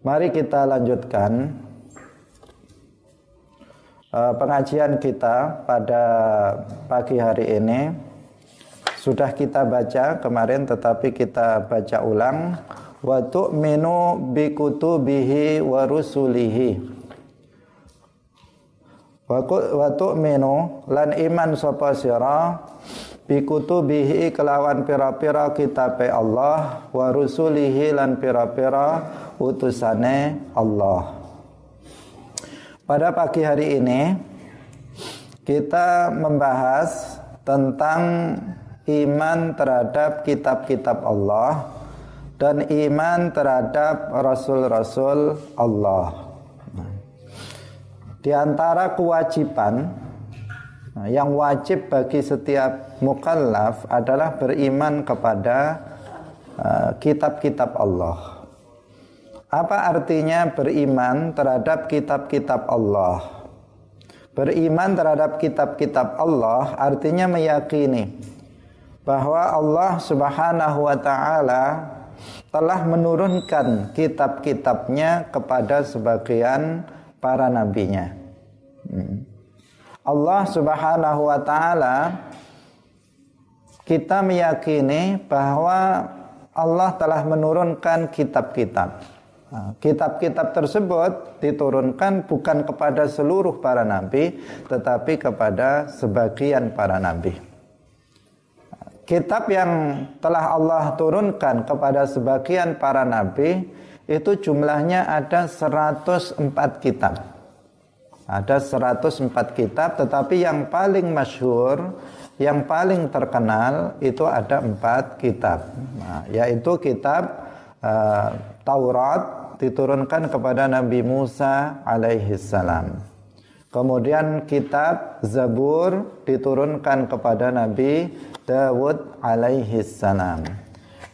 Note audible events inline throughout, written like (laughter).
Mari kita lanjutkan uh, pengajian kita pada pagi hari ini. Sudah kita baca kemarin tetapi kita baca ulang wa tu'minu bi kutubihi wa rusulihi. Wa tu'minu lan iman sapa sira bikutubihi kelawan pira-pira kitabe Allah wa rusulihi lan pira-pira utusane Allah. Pada pagi hari ini kita membahas tentang iman terhadap kitab-kitab Allah dan iman terhadap rasul-rasul Allah. Di antara kewajiban Nah, yang wajib bagi setiap mukallaf adalah beriman kepada uh, kitab-kitab uh, Allah. Apa artinya beriman terhadap kitab-kitab Allah? Beriman terhadap kitab-kitab Allah artinya meyakini bahwa Allah Subhanahu wa taala telah menurunkan kitab-kitabnya kepada sebagian para nabinya. Hmm. Allah Subhanahu wa taala kita meyakini bahwa Allah telah menurunkan kitab-kitab. Nah, kitab-kitab tersebut diturunkan bukan kepada seluruh para nabi, tetapi kepada sebagian para nabi. Kitab yang telah Allah turunkan kepada sebagian para nabi itu jumlahnya ada 104 kitab. Ada 104 kitab tetapi yang paling masyhur, yang paling terkenal itu ada empat kitab. Nah, yaitu kitab uh, Taurat diturunkan kepada Nabi Musa alaihi salam. Kemudian kitab Zabur diturunkan kepada Nabi Dawud alaihi salam.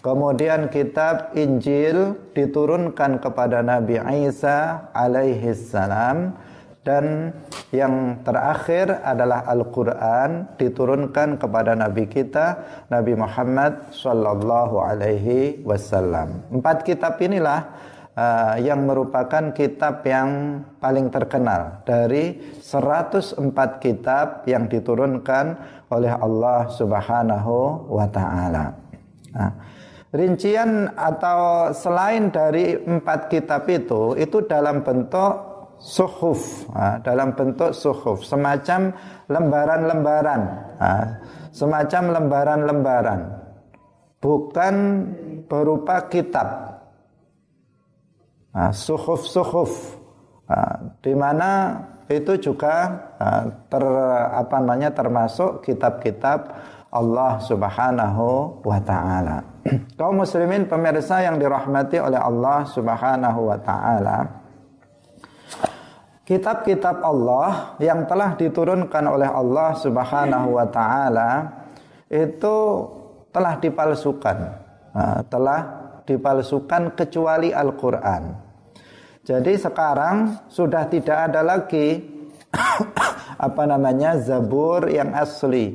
Kemudian kitab Injil diturunkan kepada Nabi Isa alaihi salam dan yang terakhir adalah Al-Quran diturunkan kepada Nabi kita Nabi Muhammad Sallallahu Alaihi Wasallam. Empat kitab inilah uh, yang merupakan kitab yang paling terkenal dari 104 kitab yang diturunkan oleh Allah Subhanahu Wa Taala. Nah, rincian atau selain dari empat kitab itu itu dalam bentuk suhuf. Dalam bentuk suhuf. Semacam lembaran-lembaran. Semacam lembaran-lembaran. Bukan berupa kitab. Suhuf-suhuf. Nah, di mana itu juga ter apa namanya termasuk kitab-kitab Allah Subhanahu wa taala. (clears throat) Kaum muslimin pemirsa yang dirahmati oleh Allah Subhanahu wa taala, kitab-kitab Allah yang telah diturunkan oleh Allah Subhanahu wa taala itu telah dipalsukan. Nah, telah dipalsukan kecuali Al-Qur'an. Jadi sekarang sudah tidak ada lagi (coughs) apa namanya Zabur yang asli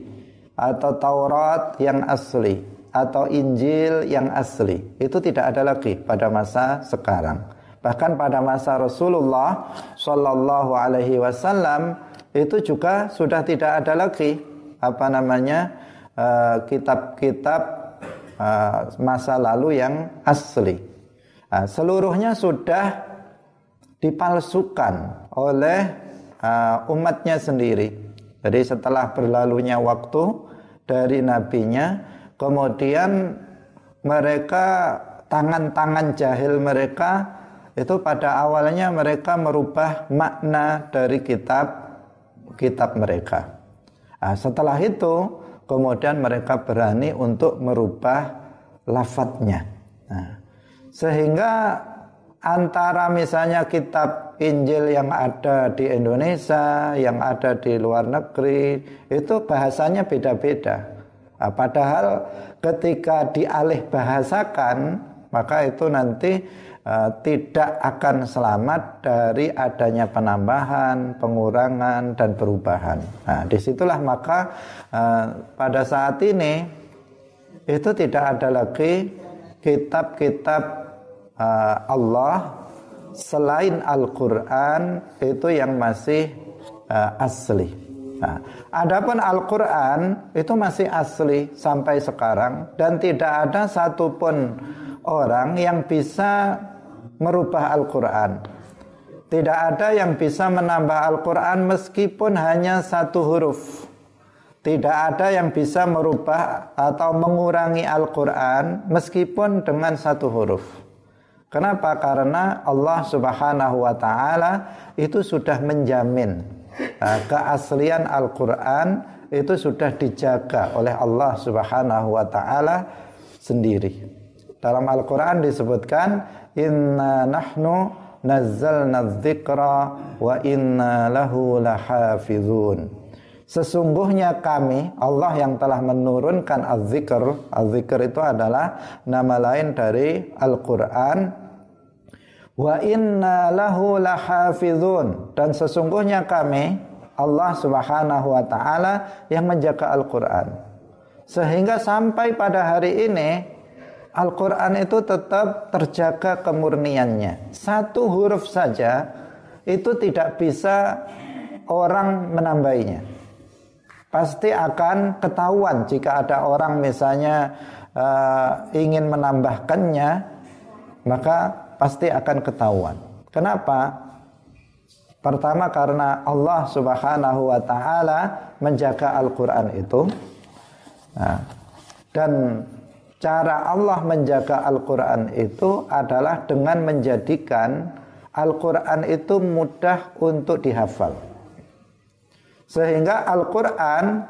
atau Taurat yang asli atau Injil yang asli. Itu tidak ada lagi pada masa sekarang. Bahkan pada masa Rasulullah Shallallahu Alaihi Wasallam itu juga sudah tidak ada lagi apa namanya eh, kitab-kitab uh, uh, masa lalu yang asli. Uh, seluruhnya sudah dipalsukan oleh uh, umatnya sendiri. Jadi setelah berlalunya waktu dari nabinya, kemudian mereka tangan-tangan jahil mereka itu pada awalnya mereka merubah makna dari kitab kitab mereka. Nah, setelah itu kemudian mereka berani untuk merubah lafadznya. Nah, sehingga antara misalnya kitab Injil yang ada di Indonesia, yang ada di luar negeri, itu bahasanya beda-beda. Nah, padahal ketika dialih bahasakan, maka itu nanti tidak akan selamat dari adanya penambahan, pengurangan dan perubahan. Nah, di situlah maka uh, pada saat ini itu tidak ada lagi kitab-kitab uh, Allah selain Al-Quran itu yang masih uh, asli. Nah, adapun Al-Quran itu masih asli sampai sekarang dan tidak ada satupun orang yang bisa merubah Al-Quran. Tidak ada yang bisa menambah Al-Quran meskipun hanya satu huruf. Tidak ada yang bisa merubah atau mengurangi Al-Quran meskipun dengan satu huruf. Kenapa? Karena Allah Subhanahu wa Ta'ala itu sudah menjamin uh, keaslian Al-Quran itu sudah dijaga oleh Allah Subhanahu wa Ta'ala sendiri. Dalam Al-Quran disebutkan, "Inna nahnu nazzalna dzikra wa inna lahu lahafizun." Sesungguhnya kami Allah yang telah menurunkan az-zikr. Az-zikr itu adalah nama lain dari Al-Quran. Wa inna lahu lahafizun. Dan sesungguhnya kami Allah subhanahu wa ta'ala yang menjaga Al-Quran. Sehingga sampai pada hari ini Al-Quran itu tetap terjaga kemurniannya Satu huruf saja itu tidak bisa orang menambahinya pasti akan ketahuan jika ada orang misalnya uh, ingin menambahkannya maka pasti akan ketahuan. Kenapa? Pertama karena Allah Subhanahu wa taala menjaga Al-Qur'an itu. Nah, dan cara Allah menjaga Al-Qur'an itu adalah dengan menjadikan Al-Qur'an itu mudah untuk dihafal. Sehingga Al-Quran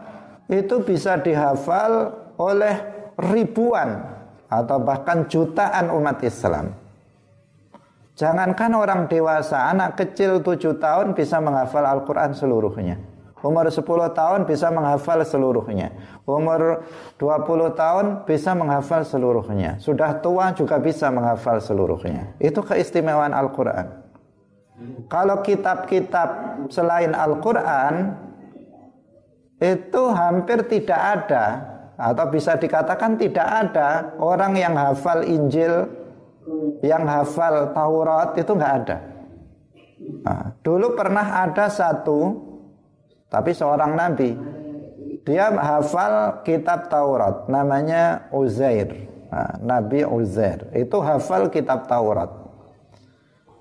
itu bisa dihafal oleh ribuan atau bahkan jutaan umat Islam. Jangankan orang dewasa, anak kecil 7 tahun bisa menghafal Al-Quran seluruhnya. Umur 10 tahun bisa menghafal seluruhnya. Umur 20 tahun bisa menghafal seluruhnya. Sudah tua juga bisa menghafal seluruhnya. Itu keistimewaan Al-Quran. Kalau kitab-kitab selain Al-Quran itu hampir tidak ada atau bisa dikatakan tidak ada orang yang hafal Injil, yang hafal Taurat itu nggak ada. Nah, dulu pernah ada satu, tapi seorang nabi, dia hafal kitab Taurat, namanya Uzair, nah, Nabi Uzair, itu hafal kitab Taurat.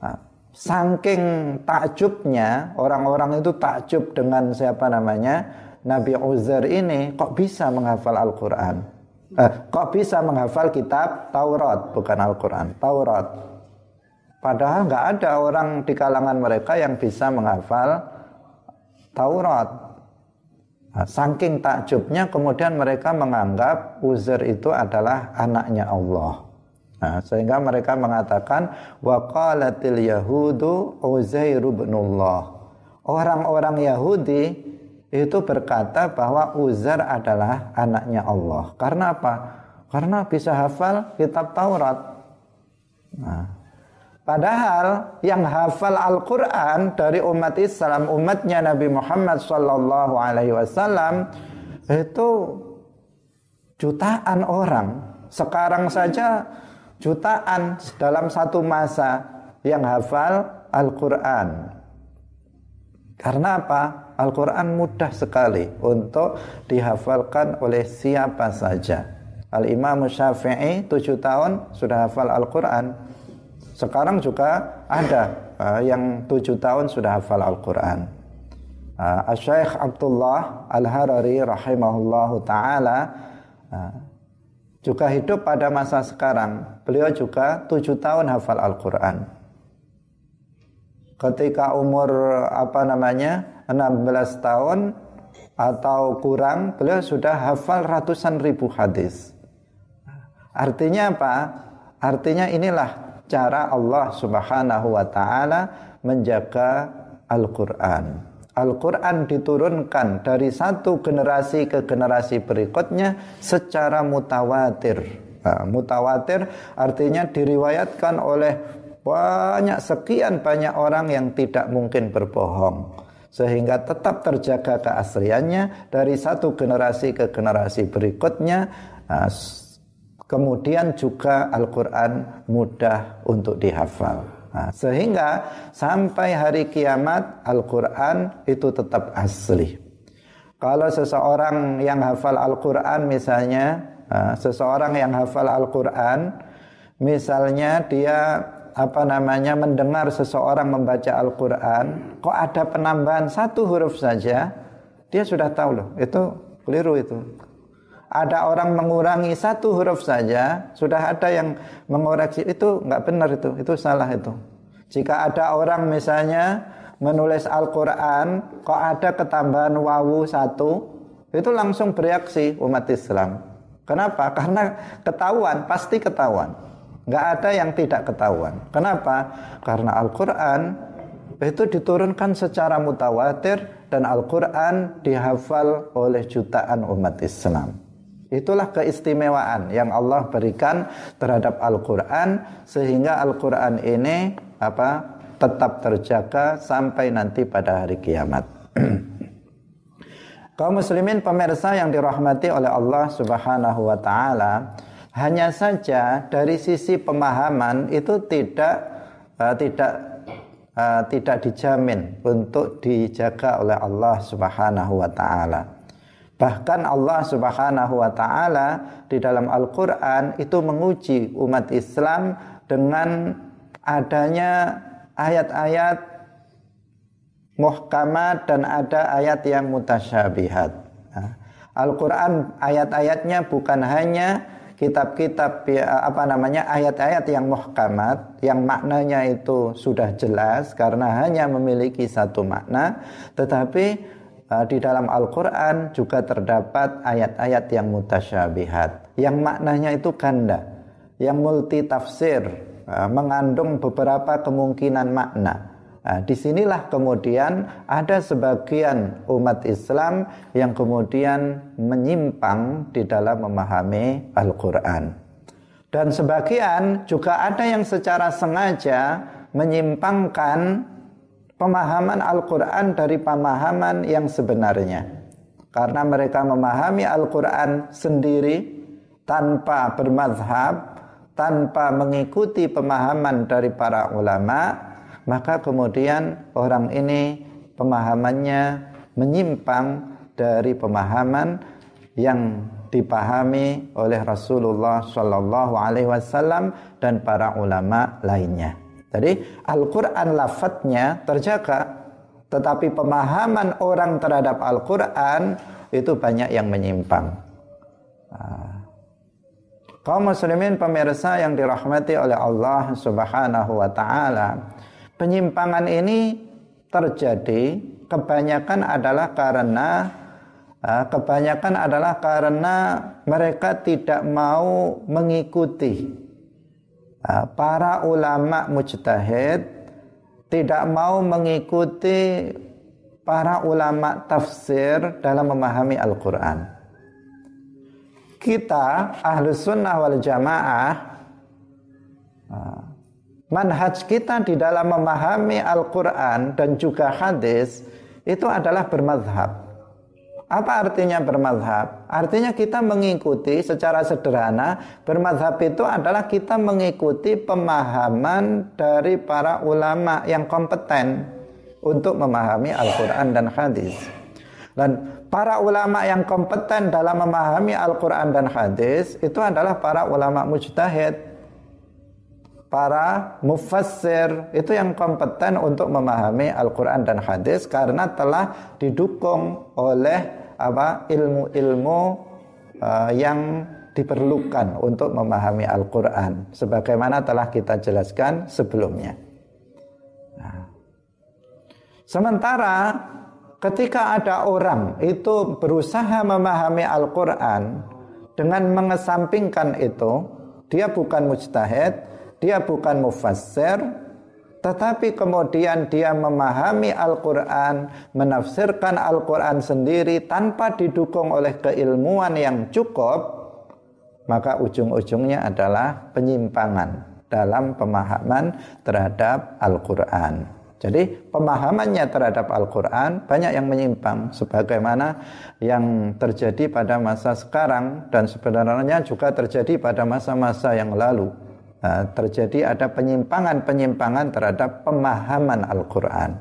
Nah, saking takjubnya orang-orang itu takjub dengan siapa namanya Nabi Uzair ini kok bisa menghafal Al-Quran? Eh, kok bisa menghafal kitab Taurat, bukan Al-Quran, Taurat. Padahal nggak ada orang di kalangan mereka yang bisa menghafal Taurat. Nah, saking takjubnya kemudian mereka menganggap Uzair itu adalah anaknya Allah. Nah, sehingga mereka mengatakan waqalatil yahudu Uzair ibnullah. Orang-orang Yahudi itu berkata bahwa Uzar adalah anaknya Allah. Karena apa? Karena bisa hafal kitab Taurat. Nah, padahal yang hafal Al-Quran dari umat Islam, umatnya Nabi Muhammad Sallallahu Alaihi Wasallam itu jutaan orang. Sekarang saja jutaan dalam satu masa yang hafal Al-Quran. Karena apa? Al-Quran mudah sekali untuk dihafalkan oleh siapa saja. Al-Imam Syafi'i tujuh tahun sudah hafal Al-Quran. Sekarang juga ada uh, yang tujuh tahun sudah hafal Al-Quran. Uh, Syekh Abdullah Al-Harari rahimahullahu ta'ala uh, juga hidup pada masa sekarang. Beliau juga tujuh tahun hafal Al-Quran ketika umur apa namanya 16 tahun atau kurang beliau sudah hafal ratusan ribu hadis. Artinya apa? Artinya inilah cara Allah Subhanahu wa taala menjaga Al-Qur'an. Al-Quran diturunkan dari satu generasi ke generasi berikutnya secara mutawatir. Nah, mutawatir artinya diriwayatkan oleh banyak sekian banyak orang yang tidak mungkin berbohong sehingga tetap terjaga keasliannya dari satu generasi ke generasi berikutnya kemudian juga Al-Quran mudah untuk dihafal Nah, sehingga sampai hari kiamat Al-Quran itu tetap asli. Kalau seseorang yang hafal Al-Quran misalnya, nah, seseorang yang hafal Al-Quran, misalnya dia apa namanya mendengar seseorang membaca Al-Quran, kok ada penambahan satu huruf saja, dia sudah tahu loh, itu keliru itu ada orang mengurangi satu huruf saja, sudah ada yang mengoreksi itu nggak benar itu, itu salah itu. Jika ada orang misalnya menulis Al-Quran, kok ada ketambahan wawu satu, itu langsung bereaksi umat Islam. Kenapa? Karena ketahuan, pasti ketahuan. Nggak ada yang tidak ketahuan. Kenapa? Karena Al-Quran itu diturunkan secara mutawatir dan Al-Quran dihafal oleh jutaan umat Islam. Itulah keistimewaan yang Allah berikan terhadap Al-Qur'an sehingga Al-Qur'an ini apa? tetap terjaga sampai nanti pada hari kiamat. (clears throat) Kaum muslimin pemirsa yang dirahmati oleh Allah Subhanahu wa taala, hanya saja dari sisi pemahaman itu tidak uh, tidak uh, tidak dijamin untuk dijaga oleh Allah Subhanahu wa taala. Bahkan Allah Subhanahu wa taala di dalam Al-Qur'an itu menguji umat Islam dengan adanya ayat-ayat muhkamat dan ada ayat yang mutasyabihat. Nah, Al-Qur'an ayat-ayatnya bukan hanya kitab-kitab ya, apa namanya ayat-ayat yang muhkamat yang maknanya itu sudah jelas karena hanya memiliki satu makna tetapi di dalam Al-Quran juga terdapat ayat-ayat yang mutasyabihat yang maknanya itu ganda yang multi tafsir eh, mengandung beberapa kemungkinan makna Nah, di sinilah kemudian ada sebagian umat Islam yang kemudian menyimpang di dalam memahami Al-Quran. Dan sebagian juga ada yang secara sengaja menyimpangkan pemahaman Al-Quran dari pemahaman yang sebenarnya. Karena mereka memahami Al-Quran sendiri tanpa bermadhab, tanpa mengikuti pemahaman dari para ulama, maka kemudian orang ini pemahamannya menyimpang dari pemahaman yang dipahami oleh Rasulullah Shallallahu Alaihi Wasallam dan para ulama lainnya. Jadi Al-Quran lafadznya terjaga Tetapi pemahaman orang terhadap Al-Quran Itu banyak yang menyimpang nah. Kaum muslimin pemirsa yang dirahmati oleh Allah subhanahu wa ta'ala Penyimpangan ini terjadi Kebanyakan adalah karena ah, Kebanyakan adalah karena mereka tidak mau mengikuti Ah, para ulama mujtahid tidak mau mengikuti para ulama tafsir dalam memahami Al-Quran. Kita ahlu sunnah wal jamaah ah, manhaj kita di dalam memahami Al-Quran dan juga hadis itu adalah bermadhab. Apa artinya bermadhab? Artinya kita mengikuti secara sederhana Bermadhab itu adalah kita mengikuti pemahaman dari para ulama yang kompeten Untuk memahami Al-Quran dan hadis Dan para ulama yang kompeten dalam memahami Al-Quran dan hadis Itu adalah para ulama mujtahid para mufassir itu yang kompeten untuk memahami Al-Quran dan hadis karena telah didukung oleh apa ilmu-ilmu uh, yang diperlukan untuk memahami Al-Quran sebagaimana telah kita jelaskan sebelumnya nah. sementara ketika ada orang itu berusaha memahami Al-Quran dengan mengesampingkan itu dia bukan mujtahid dia bukan mufassir tetapi kemudian dia memahami Al-Quran, menafsirkan Al-Quran sendiri tanpa didukung oleh keilmuan yang cukup, maka ujung-ujungnya adalah penyimpangan dalam pemahaman terhadap Al-Quran. Jadi pemahamannya terhadap Al-Quran banyak yang menyimpang sebagaimana yang terjadi pada masa sekarang dan sebenarnya juga terjadi pada masa-masa yang lalu Nah, terjadi ada penyimpangan-penyimpangan terhadap pemahaman Al-Quran.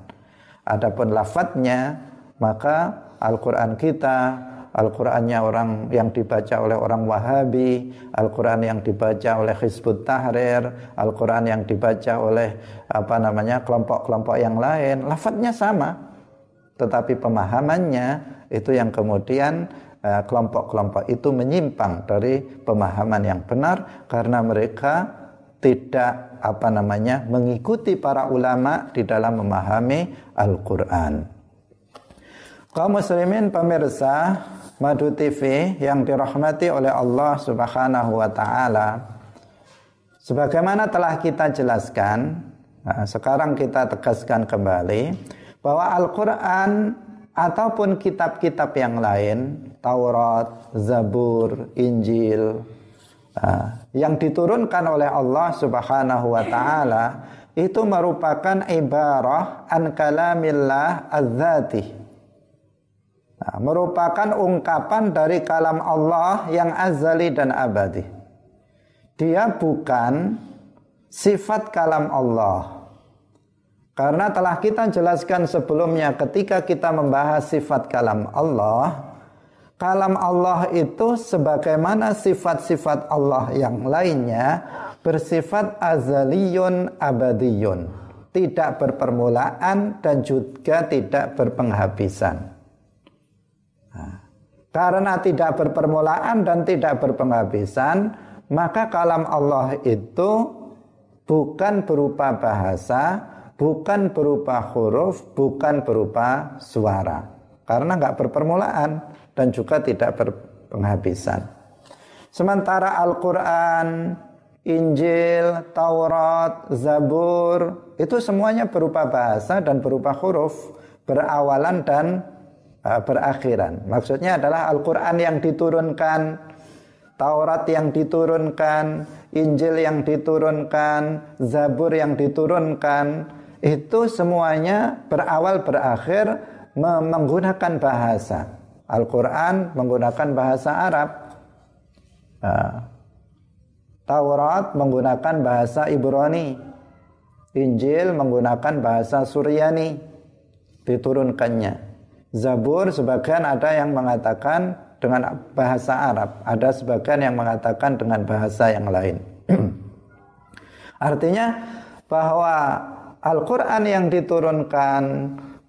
Adapun lafadznya, maka Al-Quran kita, Al-Qurannya orang yang dibaca oleh orang Wahabi, Al-Quran yang dibaca oleh Hizbut Tahrir, Al-Quran yang dibaca oleh apa namanya kelompok-kelompok yang lain, lafadznya sama, tetapi pemahamannya itu yang kemudian eh, kelompok-kelompok itu menyimpang dari pemahaman yang benar karena mereka tidak apa namanya mengikuti para ulama di dalam memahami Al-Qur'an. Kaum muslimin pemirsa Madu TV yang dirahmati oleh Allah Subhanahu wa taala. Sebagaimana telah kita jelaskan, nah sekarang kita tegaskan kembali bahwa Al-Qur'an ataupun kitab-kitab yang lain, Taurat, Zabur, Injil, yang diturunkan oleh Allah Subhanahu wa taala itu merupakan ibarah an kalamillah az-zati. Nah, merupakan ungkapan dari kalam Allah yang azali dan abadi. Dia bukan sifat kalam Allah. Karena telah kita jelaskan sebelumnya ketika kita membahas sifat kalam Allah, kalam Allah itu sebagaimana sifat-sifat Allah yang lainnya bersifat azaliyun abadiyun. Tidak berpermulaan dan juga tidak berpenghabisan. Nah, karena tidak berpermulaan dan tidak berpenghabisan maka kalam Allah itu bukan berupa bahasa bukan berupa huruf bukan berupa suara. Karena nggak berpermulaan dan juga tidak berpenghabisan. Sementara Al-Quran, Injil, Taurat, Zabur itu semuanya berupa bahasa dan berupa huruf berawalan dan uh, berakhiran. Maksudnya adalah Al-Quran yang diturunkan, Taurat yang diturunkan, Injil yang diturunkan, Zabur yang diturunkan, itu semuanya berawal berakhir menggunakan bahasa. Al-Quran menggunakan bahasa Arab. Nah, Taurat menggunakan bahasa Ibrani. Injil menggunakan bahasa Suryani. Diturunkannya. Zabur sebagian ada yang mengatakan dengan bahasa Arab. Ada sebagian yang mengatakan dengan bahasa yang lain. (clears throat) Artinya bahwa Al-Quran yang diturunkan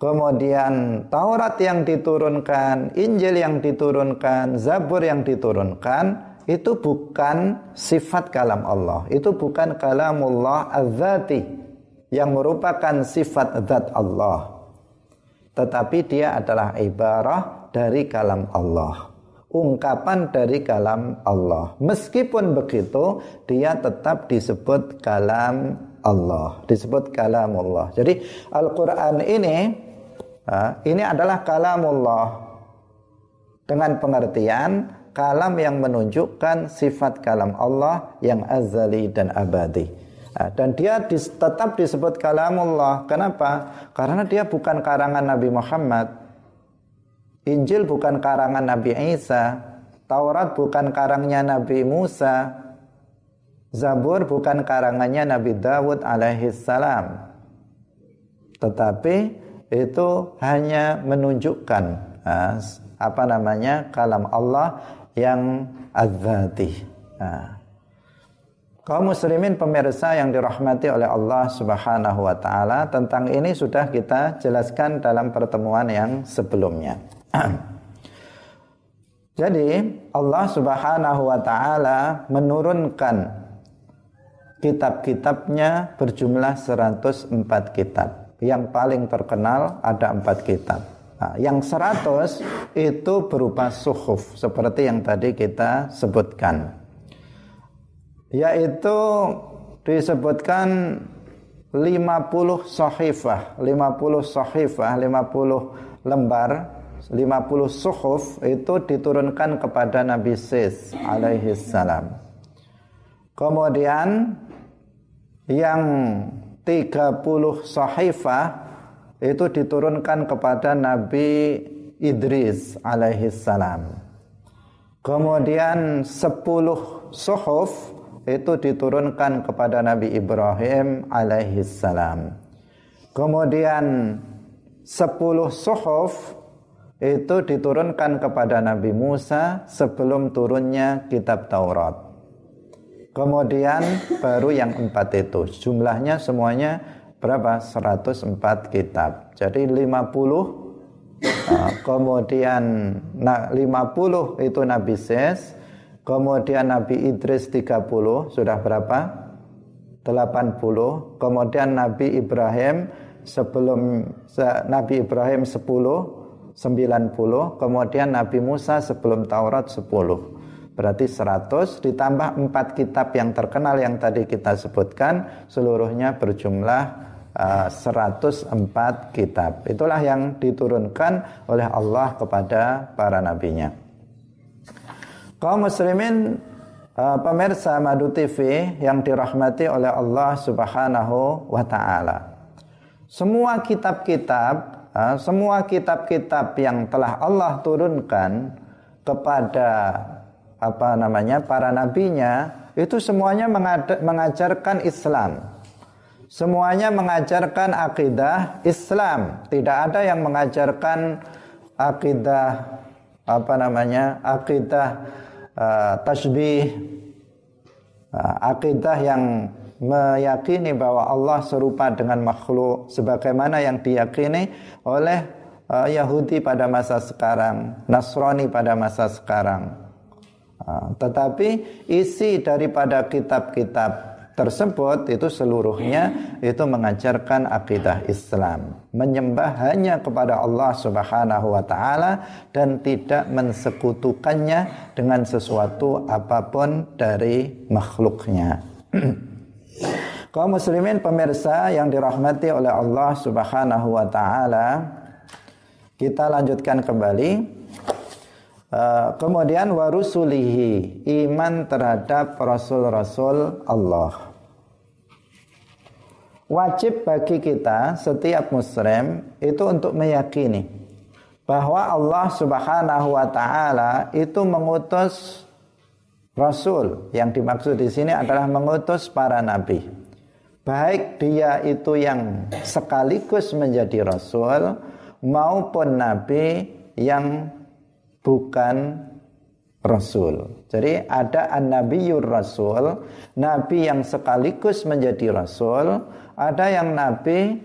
kemudian Taurat yang diturunkan, Injil yang diturunkan, Zabur yang diturunkan itu bukan sifat kalam Allah. Itu bukan kalamullah az-zati yang merupakan sifat zat Allah. Tetapi dia adalah ibarah dari kalam Allah. Ungkapan dari kalam Allah. Meskipun begitu, dia tetap disebut kalam Allah. Disebut kalam Allah. Jadi Al-Quran ini ini adalah kalamullah dengan pengertian kalam yang menunjukkan sifat kalam Allah yang azali dan abadi. dan dia tetap disebut kalamullah. Kenapa? Karena dia bukan karangan Nabi Muhammad. Injil bukan karangan Nabi Isa. Taurat bukan karangnya Nabi Musa. Zabur bukan karangannya Nabi Dawud alaihissalam. Tetapi itu hanya menunjukkan uh, apa namanya kalam Allah yang adzati. Uh. Kaum muslimin pemirsa yang dirahmati oleh Allah Subhanahu wa taala, tentang ini sudah kita jelaskan dalam pertemuan yang sebelumnya. (clears throat) Jadi Allah Subhanahu wa taala menurunkan kitab-kitabnya berjumlah 104 kitab yang paling terkenal ada empat kitab. Nah, yang seratus itu berupa suhuf seperti yang tadi kita sebutkan. Yaitu disebutkan 50 sahifah, 50 sahifah, 50 lembar, 50 suhuf itu diturunkan kepada Nabi Sis alaihi salam. Kemudian yang 30 sahifah itu diturunkan kepada Nabi Idris alaihi salam. Kemudian 10 suhuf itu diturunkan kepada Nabi Ibrahim alaihissalam. Kemudian 10 suhuf itu diturunkan kepada Nabi Musa sebelum turunnya kitab Taurat. Kemudian baru yang empat itu. Jumlahnya semuanya berapa? 104 kitab. Jadi 50 nah, kemudian nah, 50 itu Nabi Ses, kemudian Nabi Idris 30, sudah berapa? 80. Kemudian Nabi Ibrahim sebelum Nabi Ibrahim 10 90 kemudian Nabi Musa sebelum Taurat 10 berarti 100 ditambah 4 kitab yang terkenal yang tadi kita sebutkan seluruhnya berjumlah uh, 104 kitab. Itulah yang diturunkan oleh Allah kepada para nabinya. Kaum muslimin uh, pemirsa Madu TV yang dirahmati oleh Allah Subhanahu wa taala. Semua kitab-kitab, semua kitab-kitab yang telah Allah turunkan kepada apa namanya para nabinya itu semuanya mengajarkan Islam. Semuanya mengajarkan akidah Islam. Tidak ada yang mengajarkan akidah apa namanya? akidah uh, tasbih uh, akidah yang meyakini bahwa Allah serupa dengan makhluk sebagaimana yang diyakini oleh uh, Yahudi pada masa sekarang, Nasrani pada masa sekarang. Uh, tetapi isi daripada kitab-kitab tersebut itu seluruhnya itu mengajarkan akidah Islam, menyembah hanya kepada Allah Subhanahu wa taala dan tidak mensekutukannya dengan sesuatu apa pun dari makhluknya. (clears throat) Kaum muslimin pemirsa yang dirahmati oleh Allah Subhanahu wa taala, kita lanjutkan kembali. Uh, kemudian warusulihi iman terhadap rasul-rasul Allah. Wajib bagi kita setiap muslim itu untuk meyakini bahwa Allah Subhanahu wa taala itu mengutus rasul. Yang dimaksud di sini adalah mengutus para nabi baik dia itu yang sekaligus menjadi rasul maupun nabi yang bukan rasul. Jadi ada an-nabiyur rasul, nabi yang sekaligus menjadi rasul, ada yang nabi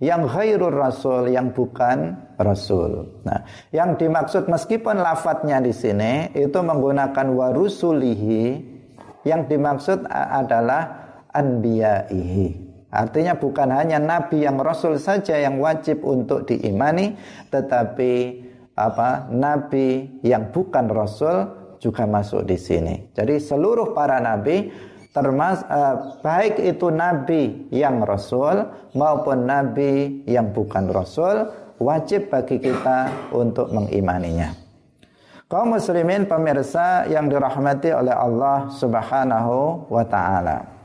yang khairul rasul yang bukan rasul. Nah, yang dimaksud meskipun lafadznya di sini itu menggunakan warusulihi, yang dimaksud adalah anbiya'ihi. Artinya bukan hanya nabi yang rasul saja yang wajib untuk diimani, tetapi apa? nabi yang bukan rasul juga masuk di sini. Jadi seluruh para nabi termas uh, baik itu nabi yang rasul maupun nabi yang bukan rasul wajib bagi kita untuk mengimaninya. Kaum muslimin pemirsa yang dirahmati oleh Allah Subhanahu wa taala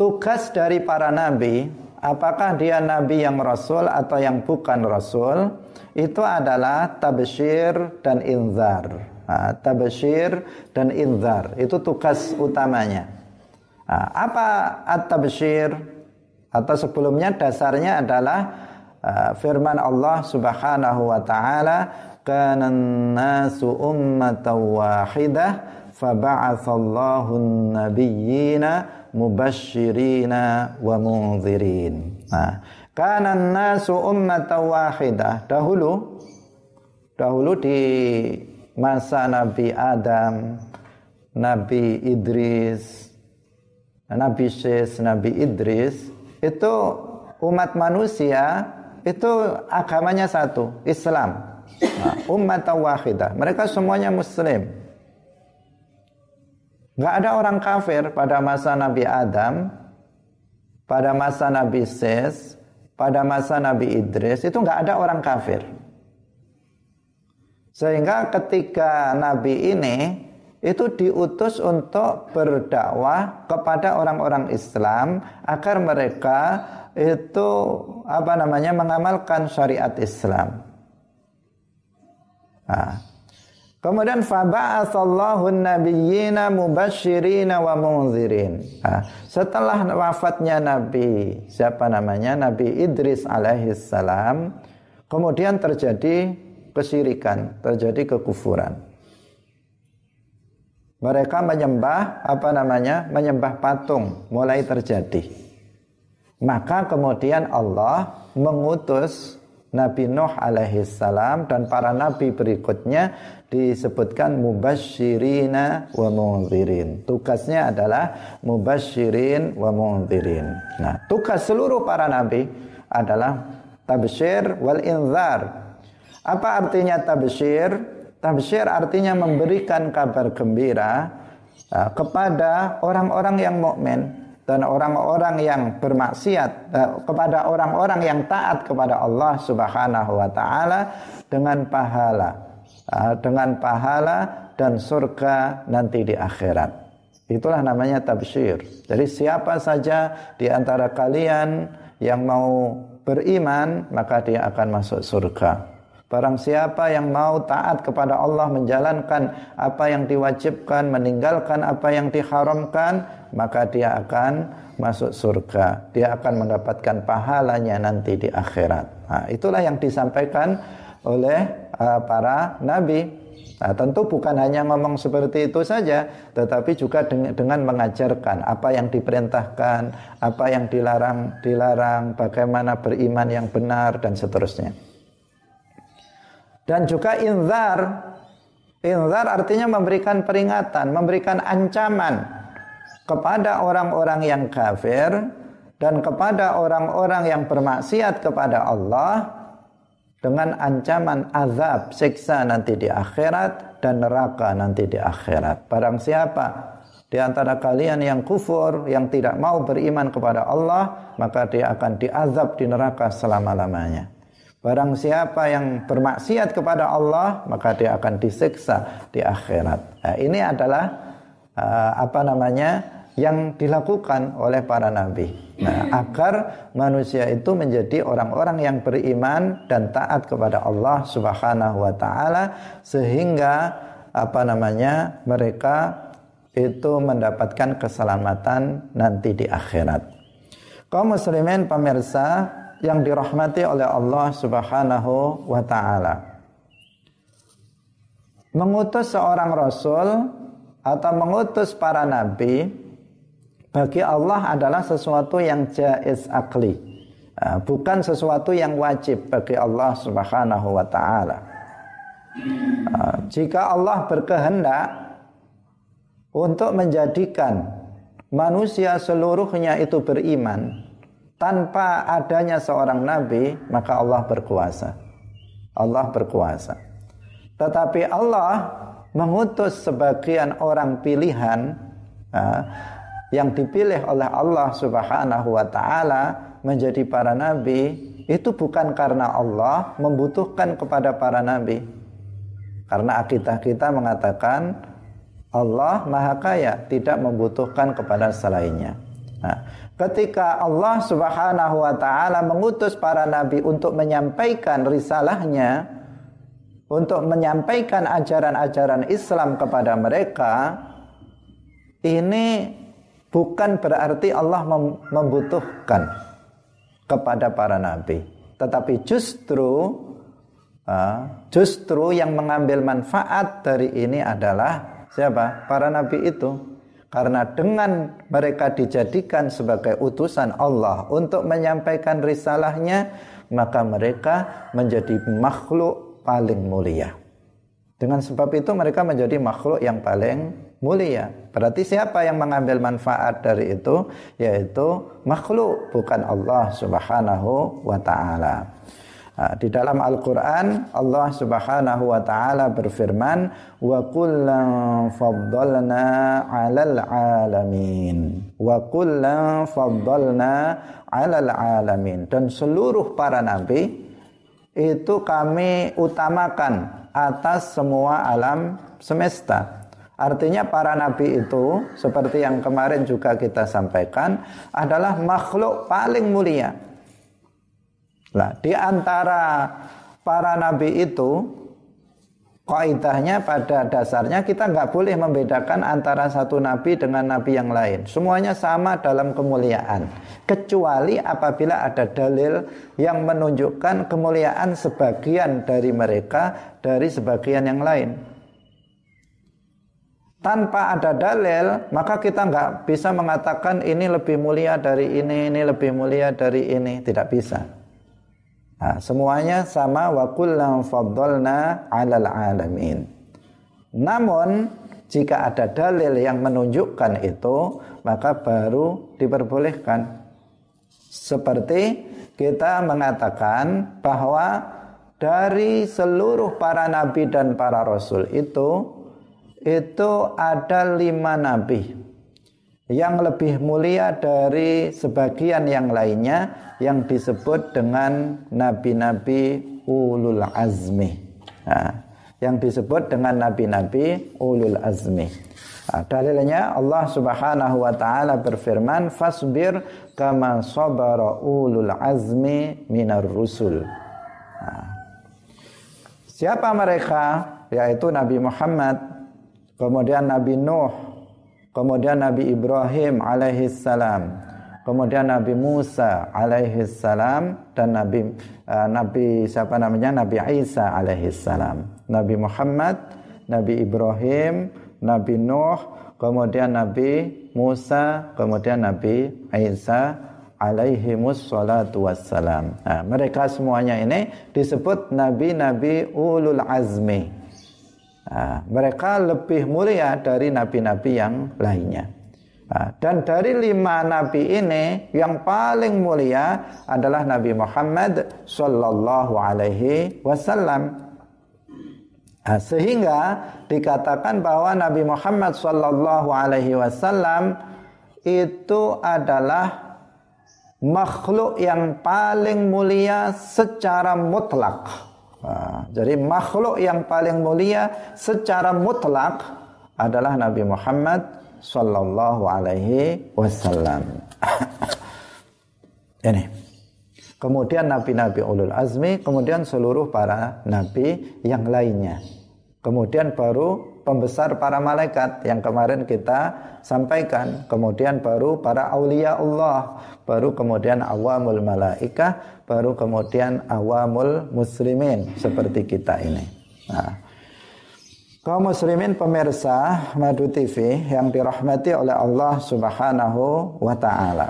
tugas dari para nabi, apakah dia nabi yang rasul atau yang bukan rasul, itu adalah tabsyir dan inzar. Nah, dan inzar itu tugas utamanya. Nah, apa at-tabsyir? Atau sebelumnya dasarnya adalah uh, firman Allah Subhanahu wa taala, "Kana nasu ummatan wahidah faba'atsallahu an-nabiyyina mubashirina wa munzirin. Nah, kana nasu ummatan wahidah. Dahulu dahulu di masa Nabi Adam, Nabi Idris, Nabi Syes, Nabi Idris itu umat manusia itu agamanya satu, Islam. Nah, umat wahidah. Mereka semuanya muslim. Nggak ada orang kafir pada masa Nabi Adam, pada masa Nabi Ses, pada masa Nabi Idris, itu nggak ada orang kafir. Sehingga ketika Nabi ini itu diutus untuk berdakwah kepada orang-orang Islam agar mereka itu apa namanya mengamalkan syariat Islam. Nah, Kemudian faba'atsallahu nabiyyina mubasyirina wa munzirin. Nah, setelah wafatnya Nabi siapa namanya? Nabi Idris alaihi salam, kemudian terjadi kesyirikan, terjadi kekufuran. Mereka menyembah apa namanya? Menyembah patung mulai terjadi. Maka kemudian Allah mengutus Nabi Nuh alaihi salam dan para nabi berikutnya disebutkan mubasyirina wa munzirin. Tugasnya adalah mubasyirin wa munzirin. Nah, tugas seluruh para nabi adalah tabsyir wal inzar. Apa artinya tabsyir? Tabsyir artinya memberikan kabar gembira uh, kepada orang-orang yang mukmin dan orang-orang yang bermaksiat eh, kepada orang-orang yang taat kepada Allah Subhanahu wa taala dengan pahala eh, dengan pahala dan surga nanti di akhirat. Itulah namanya tabsyir. Jadi siapa saja di antara kalian yang mau beriman maka dia akan masuk surga. Barang siapa yang mau taat kepada Allah menjalankan apa yang diwajibkan, meninggalkan apa yang diharamkan, maka dia akan masuk surga. Dia akan mendapatkan pahalanya nanti di akhirat. Nah, itulah yang disampaikan oleh uh, para nabi. Nah, tentu bukan hanya ngomong seperti itu saja, tetapi juga dengan, mengajarkan apa yang diperintahkan, apa yang dilarang, dilarang, bagaimana beriman yang benar dan seterusnya. Dan juga inzar. Inzar artinya memberikan peringatan, memberikan ancaman kepada orang-orang yang kafir dan kepada orang-orang yang bermaksiat kepada Allah dengan ancaman azab siksa nanti di akhirat dan neraka nanti di akhirat. Barang siapa di antara kalian yang kufur, yang tidak mau beriman kepada Allah, maka dia akan diazab di neraka selama-lamanya. Barang siapa yang bermaksiat kepada Allah maka dia akan disiksa di akhirat. Nah, ini adalah uh, apa namanya yang dilakukan oleh para nabi. Nah, agar manusia itu menjadi orang-orang yang beriman dan taat kepada Allah Subhanahu wa taala sehingga apa namanya mereka itu mendapatkan keselamatan nanti di akhirat. Kaum muslimin pemirsa yang dirahmati oleh Allah Subhanahu wa taala. Mengutus seorang rasul atau mengutus para nabi bagi Allah adalah sesuatu yang jaiz akli, ah, bukan sesuatu yang wajib bagi Allah Subhanahu wa taala. Ah, jika Allah berkehendak untuk menjadikan manusia seluruhnya itu beriman, tanpa adanya seorang nabi maka Allah berkuasa. Allah berkuasa. Tetapi Allah mengutus sebagian orang pilihan uh, yang dipilih oleh Allah Subhanahu wa taala menjadi para nabi itu bukan karena Allah membutuhkan kepada para nabi. Karena akidah kita mengatakan Allah Maha Kaya tidak membutuhkan kepada selainnya. Nah, ketika Allah Subhanahu wa taala mengutus para nabi untuk menyampaikan risalahnya, untuk menyampaikan ajaran-ajaran Islam kepada mereka, ini bukan berarti Allah membutuhkan kepada para nabi, tetapi justru justru yang mengambil manfaat dari ini adalah siapa? Para nabi itu karena dengan mereka dijadikan sebagai utusan Allah untuk menyampaikan risalahnya, maka mereka menjadi makhluk paling mulia. Dengan sebab itu mereka menjadi makhluk yang paling mulia. Berarti siapa yang mengambil manfaat dari itu? Yaitu makhluk, bukan Allah subhanahu wa ta'ala. Di dalam Al-Quran Allah subhanahu wa ta'ala berfirman Wa kullan faddalna alal alamin. Wa kullan faddalna alal alamin. Dan seluruh para nabi Itu kami utamakan atas semua alam semesta. Artinya para nabi itu Seperti yang kemarin juga kita sampaikan Adalah makhluk paling mulia Nah, di antara para nabi itu Kaidahnya pada dasarnya kita nggak boleh membedakan antara satu nabi dengan nabi yang lain. Semuanya sama dalam kemuliaan. Kecuali apabila ada dalil yang menunjukkan kemuliaan sebagian dari mereka dari sebagian yang lain. Tanpa ada dalil, maka kita nggak bisa mengatakan ini lebih mulia dari ini, ini lebih mulia dari ini. Tidak bisa. Nah, semuanya sama wa kullam faddalna 'alal alamin. Namun jika ada dalil yang menunjukkan itu, maka baru diperbolehkan. Seperti kita mengatakan bahwa dari seluruh para nabi dan para rasul itu itu ada lima nabi yang lebih mulia dari sebagian yang lainnya yang disebut dengan nabi-nabi ulul azmi. Nah, yang disebut dengan nabi-nabi ulul azmi. Nah, dalilnya Allah Subhanahu wa taala berfirman fasbir kama sabara ulul azmi minar rusul. Nah, siapa mereka? Yaitu Nabi Muhammad, kemudian Nabi Nuh, kemudian Nabi Ibrahim alaihi salam, kemudian Nabi Musa alaihi salam dan Nabi uh, Nabi siapa namanya Nabi Isa alaihi salam. Nabi Muhammad, Nabi Ibrahim, Nabi Nuh, kemudian Nabi Musa, kemudian Nabi Isa alaihi wassalatu wassalam. Nah, mereka semuanya ini disebut nabi-nabi ulul azmi. Nah, mereka lebih mulia dari nabi-nabi yang lainnya. Nah, dan dari lima nabi ini yang paling mulia adalah Nabi Muhammad Sallallahu Alaihi Wasallam. Nah, sehingga dikatakan bahwa Nabi Muhammad Sallallahu Alaihi Wasallam itu adalah makhluk yang paling mulia secara mutlak. Nah, jadi makhluk yang paling mulia secara mutlak adalah Nabi Muhammad sallallahu alaihi wasallam. (laughs) Ini. Kemudian nabi-nabi ulul azmi, kemudian seluruh para nabi yang lainnya. Kemudian baru pembesar para malaikat yang kemarin kita sampaikan. Kemudian baru para aulia Allah, baru kemudian awamul malaikah, baru kemudian awamul muslimin seperti kita ini. Nah, kaum muslimin pemirsa Madu TV yang dirahmati oleh Allah Subhanahu wa taala.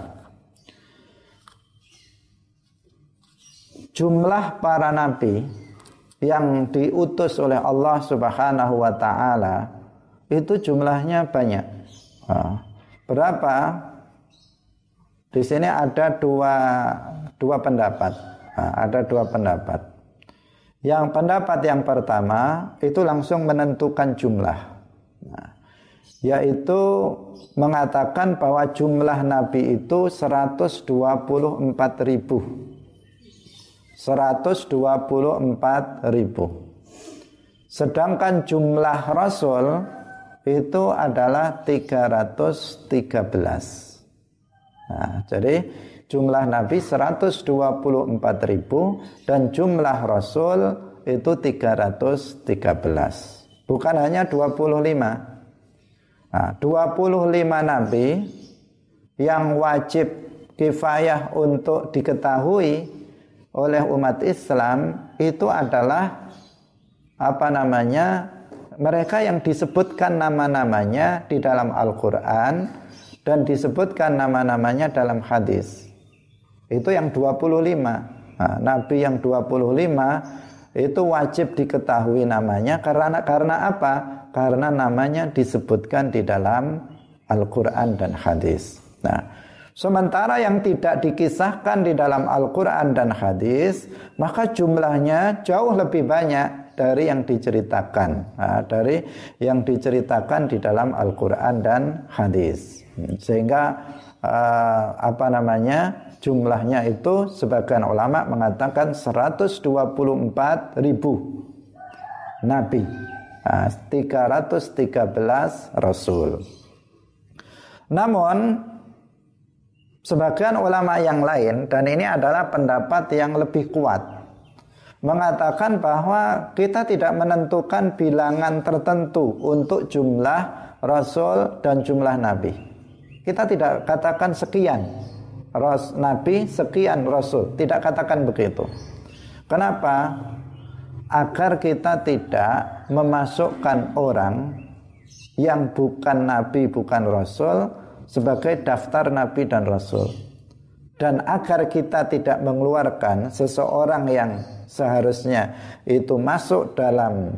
Jumlah para nabi yang diutus oleh Allah Subhanahu wa taala itu jumlahnya banyak. Berapa? Di sini ada dua dua pendapat. Ada dua pendapat. Yang pendapat yang pertama itu langsung menentukan jumlah. Yaitu mengatakan bahwa jumlah nabi itu 124 ribu. 124 ribu. Sedangkan jumlah rasul itu adalah 313. Nah, jadi jumlah nabi 124 ribu dan jumlah rasul itu 313 bukan hanya 25 nah, 25 nabi yang wajib kifayah untuk diketahui oleh umat Islam itu adalah apa namanya mereka yang disebutkan nama-namanya di dalam Al-Quran dan disebutkan nama-namanya dalam hadis itu yang 25 nah, Nabi yang 25 itu wajib diketahui namanya karena karena apa? Karena namanya disebutkan di dalam Al-Quran dan hadis. Nah, sementara yang tidak dikisahkan di dalam Al-Quran dan hadis, maka jumlahnya jauh lebih banyak dari yang diceritakan, nah, dari yang diceritakan di dalam Al-Quran dan hadis. Sehingga uh, apa namanya? jumlahnya itu sebagian ulama mengatakan 124 ribu nabi. Nah, 313 rasul. Namun sebagian ulama yang lain dan ini adalah pendapat yang lebih kuat. mengatakan bahwa kita tidak menentukan bilangan tertentu untuk jumlah rasul dan jumlah nabi. Kita tidak katakan sekian ras, nabi, sekian rasul, tidak katakan begitu. Kenapa? Agar kita tidak memasukkan orang yang bukan nabi, bukan rasul sebagai daftar nabi dan rasul. Dan agar kita tidak mengeluarkan seseorang yang seharusnya itu masuk dalam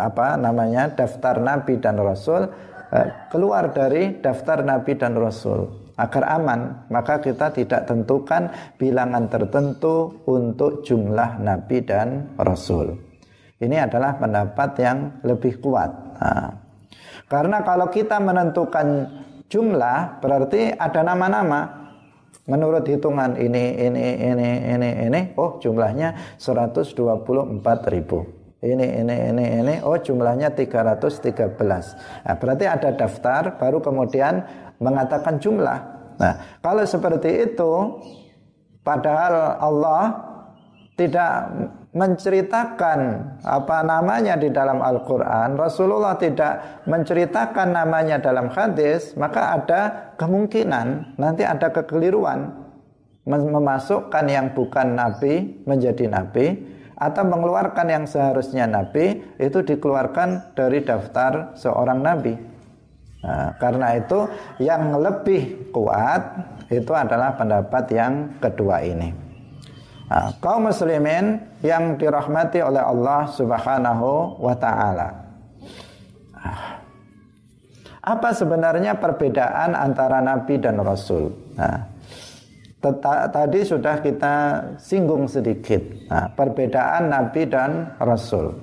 apa namanya daftar nabi dan rasul eh, keluar dari daftar nabi dan rasul. Agar aman maka kita tidak tentukan bilangan tertentu untuk jumlah nabi dan rasul. Ini adalah pendapat yang lebih kuat. Nah, karena kalau kita menentukan jumlah berarti ada nama-nama Menurut hitungan ini, ini, ini, ini, ini, oh jumlahnya 124 ribu. Ini, ini, ini, ini, oh jumlahnya 313. Nah, berarti ada daftar, baru kemudian mengatakan jumlah. Nah, kalau seperti itu, padahal Allah tidak menceritakan apa namanya di dalam Al-Quran Rasulullah tidak menceritakan namanya dalam hadis maka ada kemungkinan nanti ada kekeliruan. Memasukkan yang bukan nabi menjadi nabi atau mengeluarkan yang seharusnya nabi itu dikeluarkan dari daftar seorang nabi. Nah, karena itu yang lebih kuat itu adalah pendapat yang kedua ini Nah, kaum muslimin yang dirahmati oleh Allah Subhanahu wa taala. Apa sebenarnya perbedaan antara nabi dan rasul? Nah, tadi sudah kita singgung sedikit. Nah, perbedaan nabi dan rasul.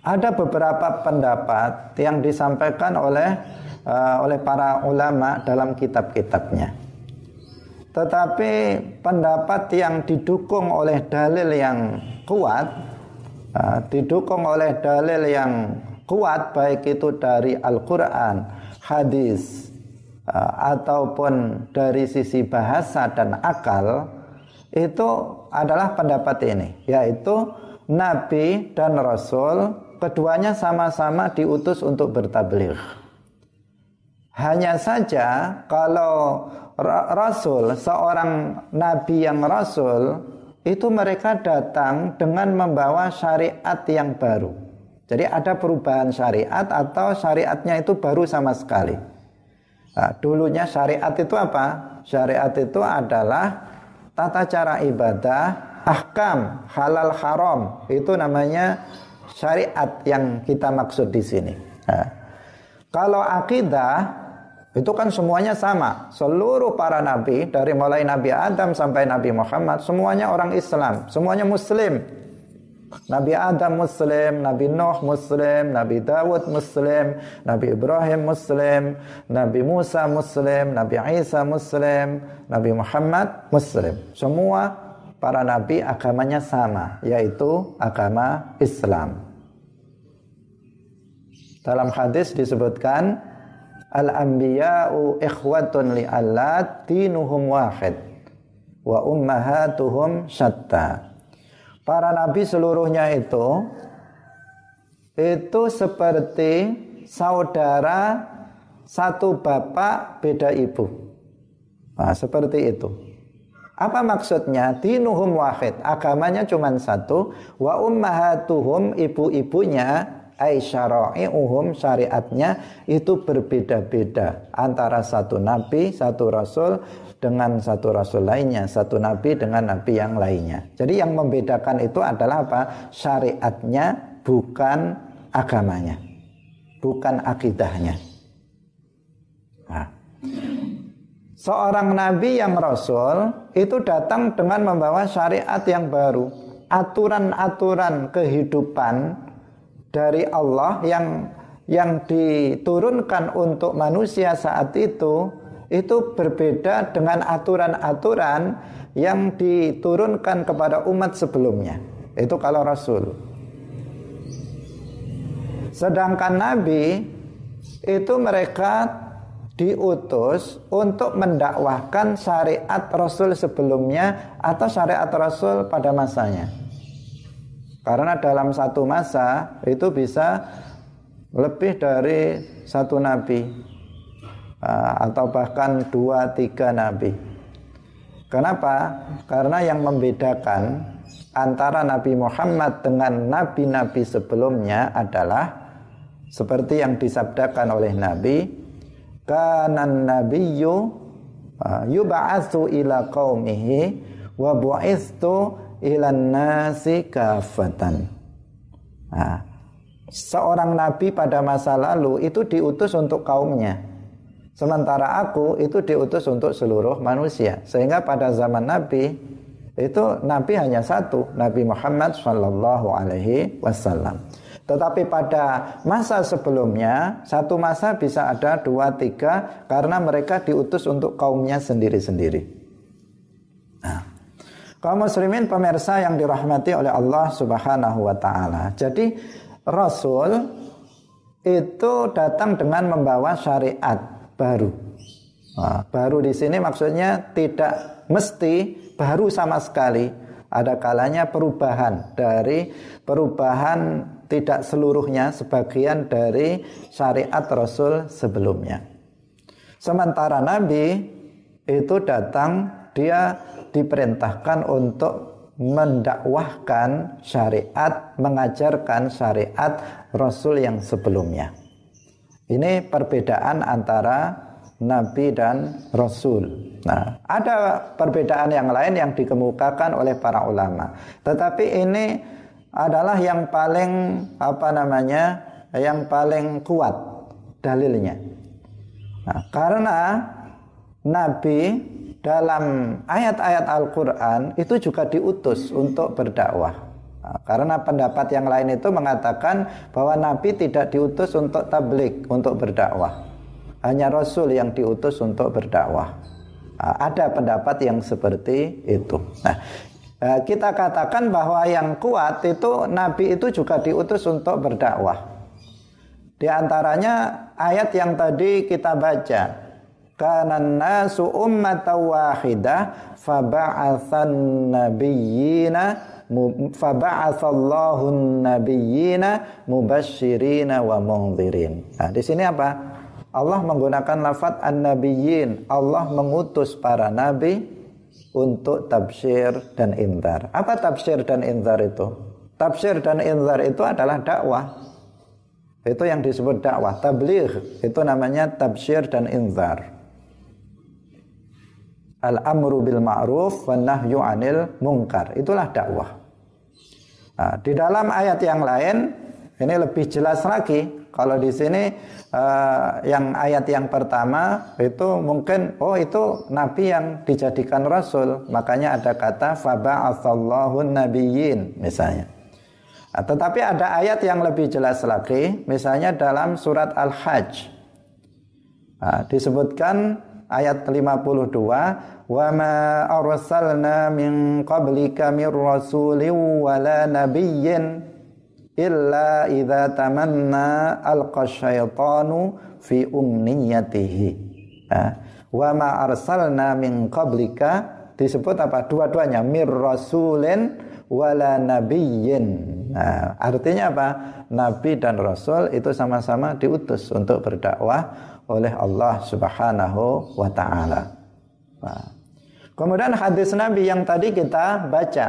Ada beberapa pendapat yang disampaikan oleh uh, oleh para ulama dalam kitab-kitabnya. Tetapi pendapat yang didukung oleh dalil yang kuat, uh, didukung oleh dalil yang kuat baik itu dari Al-Quran, hadis, uh, ataupun dari sisi bahasa dan akal, itu adalah pendapat ini, yaitu Nabi dan Rasul keduanya sama-sama diutus untuk bertabligh. Hanya saja kalau rasul, seorang nabi yang rasul itu mereka datang dengan membawa syariat yang baru. Jadi ada perubahan syariat atau syariatnya itu baru sama sekali. Nah, dulunya syariat itu apa? Syariat itu adalah tata cara ibadah, ahkam, halal haram. Itu namanya syariat yang kita maksud di sini. Nah, kalau akidah itu kan semuanya sama. Seluruh para nabi dari mulai Nabi Adam sampai Nabi Muhammad semuanya orang Islam, semuanya muslim. Nabi Adam muslim, Nabi Nuh muslim, Nabi Dawud muslim, Nabi Ibrahim muslim, Nabi Musa muslim, Nabi Isa muslim, Nabi Muhammad muslim. Semua para nabi agamanya sama, yaitu agama Islam. Dalam hadis disebutkan Al-anbiya'u ikhwatun li'allat dinuhum wahid wa ummahatuhum syatta. Para nabi seluruhnya itu itu seperti saudara satu bapak beda ibu. Nah, seperti itu. Apa maksudnya? Dinuhum wahid. Agamanya cuma satu. Wa ummahatuhum ibu-ibunya ai syara'i'uhum syariatnya itu berbeda-beda antara satu nabi, satu rasul dengan satu rasul lainnya, satu nabi dengan nabi yang lainnya. Jadi yang membedakan itu adalah apa? Syariatnya bukan agamanya. Bukan akidahnya. Nah. Seorang nabi yang rasul itu datang dengan membawa syariat yang baru, aturan-aturan kehidupan dari Allah yang yang diturunkan untuk manusia saat itu itu berbeda dengan aturan-aturan yang diturunkan kepada umat sebelumnya. Itu kalau Rasul. Sedangkan Nabi itu mereka diutus untuk mendakwahkan syariat Rasul sebelumnya atau syariat Rasul pada masanya. Karena dalam satu masa itu bisa lebih dari satu nabi uh, atau bahkan dua tiga nabi. Kenapa? Karena yang membedakan antara Nabi Muhammad dengan nabi-nabi sebelumnya adalah seperti yang disabdakan oleh Nabi, kanan nabiyyu uh, yub'atsu ila qaumihi wa bu'istu ilan nasi kafatan. Nah, seorang nabi pada masa lalu itu diutus untuk kaumnya. Sementara aku itu diutus untuk seluruh manusia. Sehingga pada zaman Nabi itu Nabi hanya satu, Nabi Muhammad Shallallahu Alaihi Wasallam. Tetapi pada masa sebelumnya satu masa bisa ada dua tiga karena mereka diutus untuk kaumnya sendiri-sendiri. Kaum muslimin pemirsa yang dirahmati oleh Allah Subhanahu wa taala. Jadi Rasul itu datang dengan membawa syariat baru. Nah, baru di sini maksudnya tidak mesti baru sama sekali. Ada kalanya perubahan dari perubahan tidak seluruhnya sebagian dari syariat Rasul sebelumnya. Sementara Nabi itu datang dia diperintahkan untuk mendakwahkan syariat, mengajarkan syariat Rasul yang sebelumnya. Ini perbedaan antara Nabi dan Rasul. Nah, ada perbedaan yang lain yang dikemukakan oleh para ulama. Tetapi ini adalah yang paling apa namanya? yang paling kuat dalilnya. Nah, karena Nabi dalam ayat-ayat Al-Quran itu juga diutus untuk berdakwah. Nah, karena pendapat yang lain itu mengatakan bahwa Nabi tidak diutus untuk tablik, untuk berdakwah. Hanya Rasul yang diutus untuk berdakwah. Nah, ada pendapat yang seperti itu. Nah, eh, kita katakan bahwa yang kuat itu Nabi itu juga diutus untuk berdakwah. Di antaranya ayat yang tadi kita baca kana nasu ummatan wahidah faba'athan nabiyyina faba'athallahu nabiyyina mubasyirina wa mundzirin. Nah, di sini apa? Allah menggunakan lafaz an-nabiyyin. Allah mengutus para nabi untuk tafsir dan inzar. Apa tafsir dan inzar itu? Tafsir dan inzar itu adalah dakwah. Itu yang disebut dakwah. Tabligh itu namanya tafsir dan inzar al-amru bil ma'ruf wan nahyu 'anil munkar. Itulah dakwah. Nah, di dalam ayat yang lain ini lebih jelas lagi. Kalau di sini uh, yang ayat yang pertama itu mungkin oh itu nabi yang dijadikan rasul, makanya ada kata faba'atsallahu nabiyyin misalnya. Nah, tetapi ada ayat yang lebih jelas lagi, misalnya dalam surat Al-Hajj. Nah, disebutkan ayat 52 wa ma arsalna min qablika min rasulin wala nabiyyin illa idza tamanna alqa syaitanu fi umniyatihi. Wa ma arsalna min qablika disebut apa? Dua-duanya mir rasulin wala nabiyyin. Nah artinya apa? Nabi dan rasul itu sama-sama diutus untuk berdakwah oleh Allah Subhanahu wa taala Kemudian hadis Nabi yang tadi kita baca.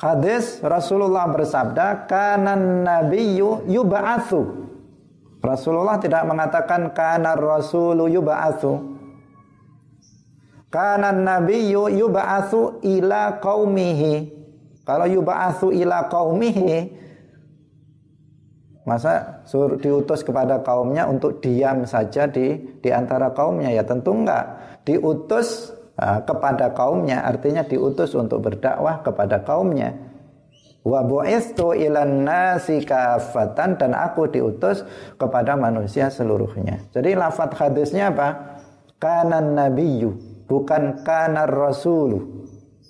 Hadis Rasulullah bersabda, "Kanan nabiyyu yub'atsu." Rasulullah tidak mengatakan kana rasulu yub'atsu. Kanan nabiyyu yub'atsu ila qaumihi. Kalau yub'atsu ila qaumihi Masa suruh diutus kepada kaumnya untuk diam saja di di antara kaumnya ya tentu enggak diutus uh, kepada kaumnya artinya diutus untuk berdakwah kepada kaumnya wa bu'istu ilan nasi kafatan dan aku diutus kepada manusia seluruhnya. Jadi lafaz hadisnya apa? Kanan nabiyyu bukan kanar rasulu.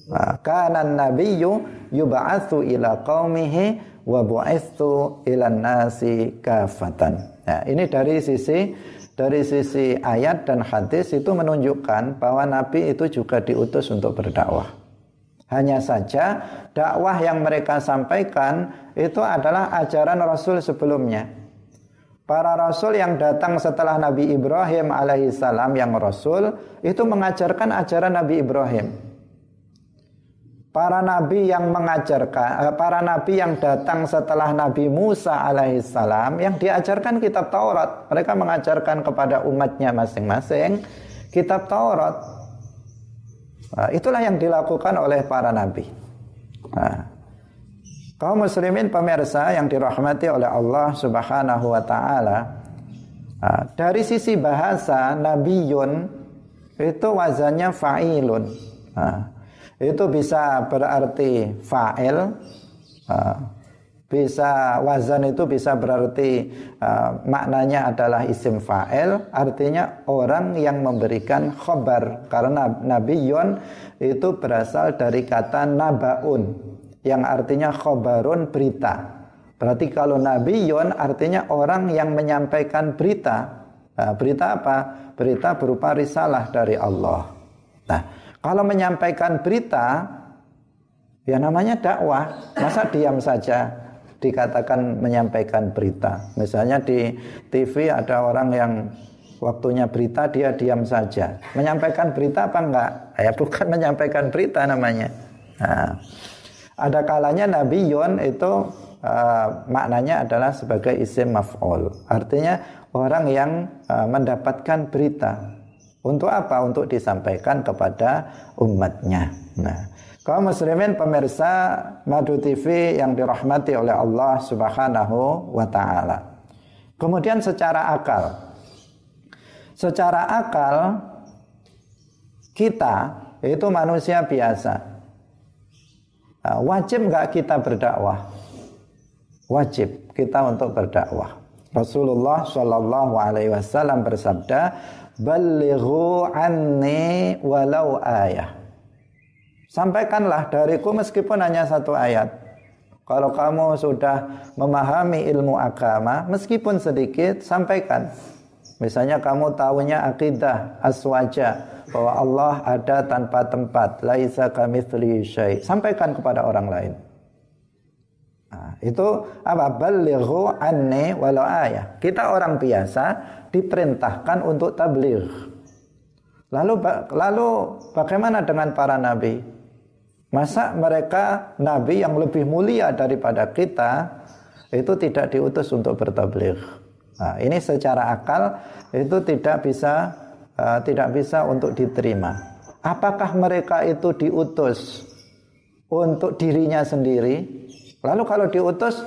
Nah, kanan nabiyyu yub'atsu ila qaumihi wa bu'istu ilan nasi kafatan. Nah, ini dari sisi dari sisi ayat dan hadis itu menunjukkan bahwa Nabi itu juga diutus untuk berdakwah. Hanya saja dakwah yang mereka sampaikan itu adalah ajaran Rasul sebelumnya. Para rasul yang datang setelah Nabi Ibrahim alaihissalam yang rasul itu mengajarkan ajaran Nabi Ibrahim. Para nabi yang mengajarkan, eh, para nabi yang datang setelah Nabi Musa alaihissalam yang diajarkan kitab Taurat, mereka mengajarkan kepada umatnya masing-masing kitab Taurat. Nah, itulah yang dilakukan oleh para nabi. Nah, kaum muslimin pemirsa yang dirahmati oleh Allah Subhanahu wa taala. Nah, dari sisi bahasa nabiyun itu wazannya fa'ilun. Nah, itu bisa berarti fa'il. Bisa wazan itu bisa berarti uh, maknanya adalah isim fa'il artinya orang yang memberikan khobar karena nabiyun itu berasal dari kata nabaun yang artinya khobarun berita. Berarti kalau nabiyun artinya orang yang menyampaikan berita. Nah, berita apa? Berita berupa risalah dari Allah. Nah kalau menyampaikan berita ya namanya dakwah masa diam saja dikatakan menyampaikan berita. Misalnya di TV ada orang yang waktunya berita dia diam saja. Menyampaikan berita apa enggak? Ya (laughs) bukan menyampaikan berita namanya. Nah, ada kalanya Nabi Yon itu uh, maknanya adalah sebagai isim maf'ul. Artinya orang yang uh, mendapatkan berita. Untuk apa? Untuk disampaikan kepada umatnya. Nah, Kaum muslimin pemirsa Madu TV yang dirahmati oleh Allah Subhanahu wa taala. Kemudian secara akal. Secara akal kita itu manusia biasa. Nah, wajib nggak kita berdakwah? Wajib kita untuk berdakwah. Rasulullah Shallallahu Alaihi Wasallam bersabda, "Balighu anni walau ayah." Sampaikanlah dariku meskipun hanya satu ayat. Kalau kamu sudah memahami ilmu agama, meskipun sedikit, sampaikan. Misalnya kamu tahunya akidah aswaja bahwa Allah ada tanpa tempat, laisa kamitsli syai. Sampaikan kepada orang lain. Nah, itu apa? Balighu anni walau ayah. Kita orang biasa diperintahkan untuk tabligh. Lalu lalu bagaimana dengan para nabi? Masa mereka nabi yang lebih mulia daripada kita itu tidak diutus untuk bertabligh. Nah, ini secara akal itu tidak bisa uh, tidak bisa untuk diterima. Apakah mereka itu diutus untuk dirinya sendiri? Lalu kalau diutus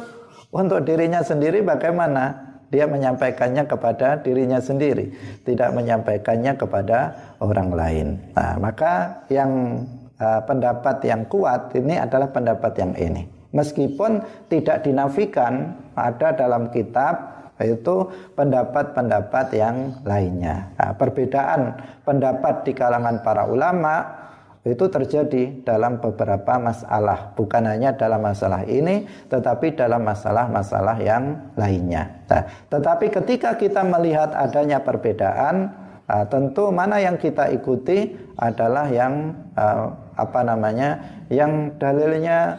untuk dirinya sendiri bagaimana? Dia menyampaikannya kepada dirinya sendiri, tidak menyampaikannya kepada orang lain. Nah, maka yang uh, pendapat yang kuat ini adalah pendapat yang ini. Meskipun tidak dinafikan ada dalam kitab itu pendapat-pendapat yang lainnya. Nah, perbedaan pendapat di kalangan para ulama itu terjadi dalam beberapa masalah, bukan hanya dalam masalah ini, tetapi dalam masalah-masalah yang lainnya. Nah, tetapi ketika kita melihat adanya perbedaan, uh, tentu mana yang kita ikuti adalah yang uh, apa namanya yang dalilnya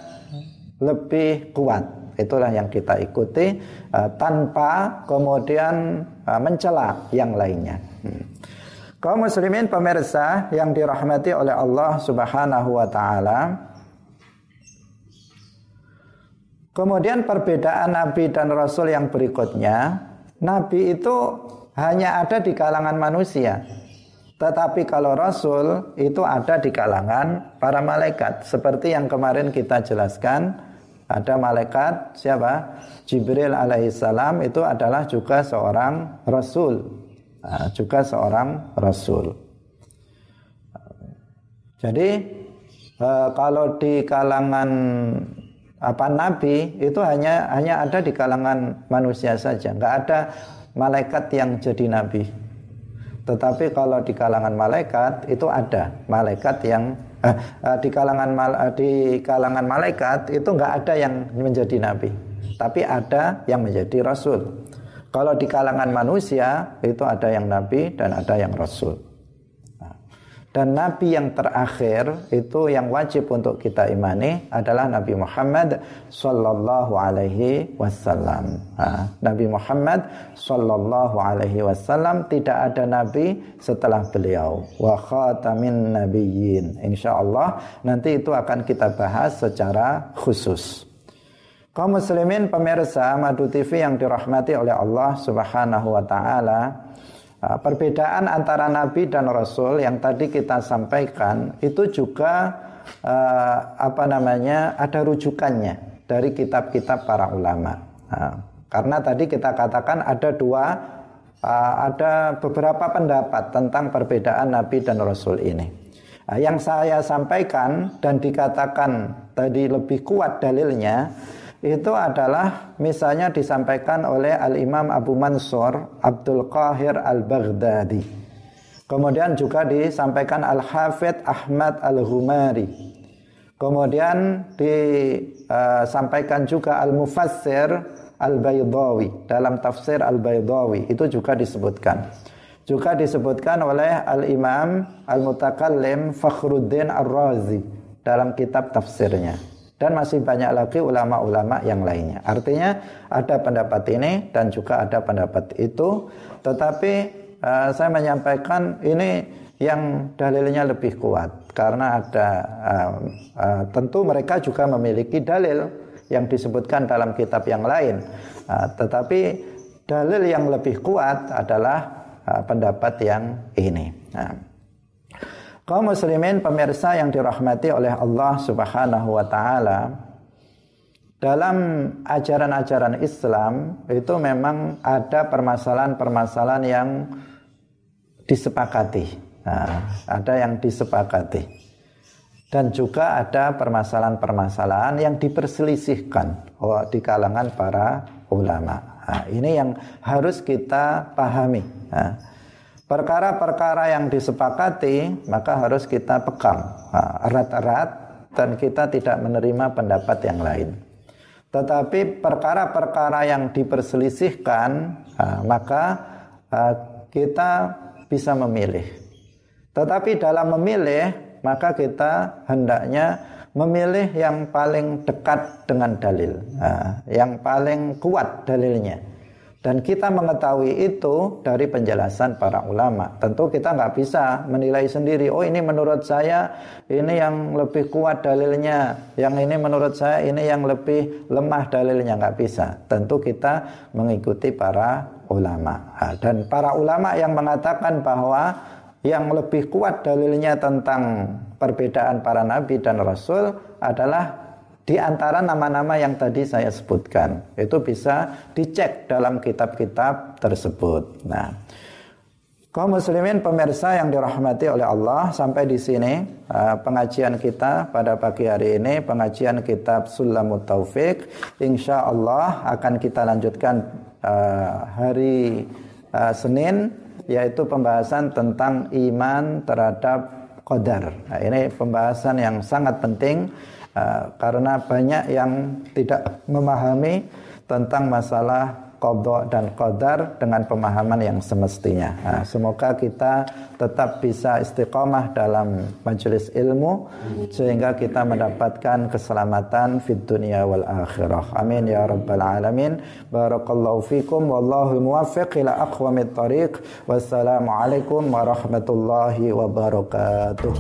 lebih kuat itulah yang kita ikuti uh, tanpa kemudian uh, mencela yang lainnya. Hmm. Kaum muslimin pemirsa yang dirahmati oleh Allah Subhanahu wa taala. Kemudian perbedaan nabi dan rasul yang berikutnya, nabi itu hanya ada di kalangan manusia. Tetapi kalau Rasul itu ada di kalangan para malaikat. Seperti yang kemarin kita jelaskan, ada malaikat siapa? Jibril alaihissalam itu adalah juga seorang Rasul. Juga seorang Rasul. Jadi e, kalau di kalangan apa nabi itu hanya hanya ada di kalangan manusia saja, nggak ada malaikat yang jadi nabi. Tetapi kalau di kalangan malaikat itu ada malaikat yang eh, eh, di kalangan eh, di kalangan malaikat itu nggak ada yang menjadi nabi, tapi ada yang menjadi rasul. Kalau di kalangan manusia itu ada yang nabi dan ada yang rasul. Nah, Dan nabi yang terakhir itu yang wajib untuk kita imani adalah Nabi Muhammad sallallahu alaihi wasallam. Nabi Muhammad sallallahu alaihi wasallam tidak ada nabi setelah beliau. Wa khatamin nabiyyin. Insyaallah nanti itu akan kita bahas secara khusus. Kaum muslimin pemirsa Madu TV yang dirahmati oleh Allah Subhanahu wa taala, Ah, perbedaan antara nabi dan rasul yang tadi kita sampaikan itu juga uh, apa namanya ada rujukannya dari kitab-kitab para ulama. Nah, karena tadi kita katakan ada dua uh, ada beberapa pendapat tentang perbedaan nabi dan rasul ini. Yang saya sampaikan dan dikatakan tadi lebih kuat dalilnya itu adalah misalnya disampaikan oleh Al-Imam Abu Mansur Abdul Qahir Al-Baghdadi. Kemudian juga disampaikan Al-Hafidh Ahmad Al-Humari. Kemudian disampaikan juga Al-Mufassir Al-Baydawi dalam tafsir Al-Baydawi itu juga disebutkan. Juga disebutkan oleh Al-Imam Al-Mutakallim Fakhruddin Ar-Razi dalam kitab tafsirnya dan masih banyak lagi ulama-ulama yang lainnya. Artinya ada pendapat ini dan juga ada pendapat itu, tetapi uh, saya menyampaikan ini yang dalilnya lebih kuat karena ada uh, uh, tentu mereka juga memiliki dalil yang disebutkan dalam kitab yang lain, uh, tetapi dalil yang lebih kuat adalah uh, pendapat yang ini. Nah. Kaum muslimin pemirsa yang dirahmati oleh Allah Subhanahu wa taala, dalam ajaran-ajaran Islam itu memang ada permasalahan-permasalahan yang disepakati. Nah, ada yang disepakati. Dan juga ada permasalahan-permasalahan yang diperselisihkan oh, di kalangan para ulama. Nah, ini yang harus kita pahami. Nah, Perkara-perkara yang disepakati maka harus kita pegang erat-erat dan kita tidak menerima pendapat yang lain. Tetapi perkara-perkara yang diperselisihkan maka kita bisa memilih. Tetapi dalam memilih maka kita hendaknya memilih yang paling dekat dengan dalil, yang paling kuat dalilnya. Dan kita mengetahui itu dari penjelasan para ulama. Tentu kita nggak bisa menilai sendiri. Oh ini menurut saya ini yang lebih kuat dalilnya. Yang ini menurut saya ini yang lebih lemah dalilnya nggak bisa. Tentu kita mengikuti para ulama. Dan para ulama yang mengatakan bahwa yang lebih kuat dalilnya tentang perbedaan para nabi dan rasul adalah di antara nama-nama yang tadi saya sebutkan itu bisa dicek dalam kitab-kitab tersebut. Nah, kaum muslimin pemirsa yang dirahmati oleh Allah sampai di sini uh, pengajian kita pada pagi hari ini pengajian kitab Sulamut Taufik insya Allah akan kita lanjutkan uh, hari uh, Senin yaitu pembahasan tentang iman terhadap qadar. Nah, ini pembahasan yang sangat penting Uh, karena banyak yang tidak memahami tentang masalah kodok dan qadar dengan pemahaman yang semestinya. Nah, semoga kita tetap bisa istiqomah dalam majelis ilmu sehingga kita mendapatkan keselamatan fid dunia wal akhirah. Amin ya rabbal alamin. Barakallahu fikum wallahu muwaffiq ila aqwamit tariq. Wassalamualaikum warahmatullahi wabarakatuh.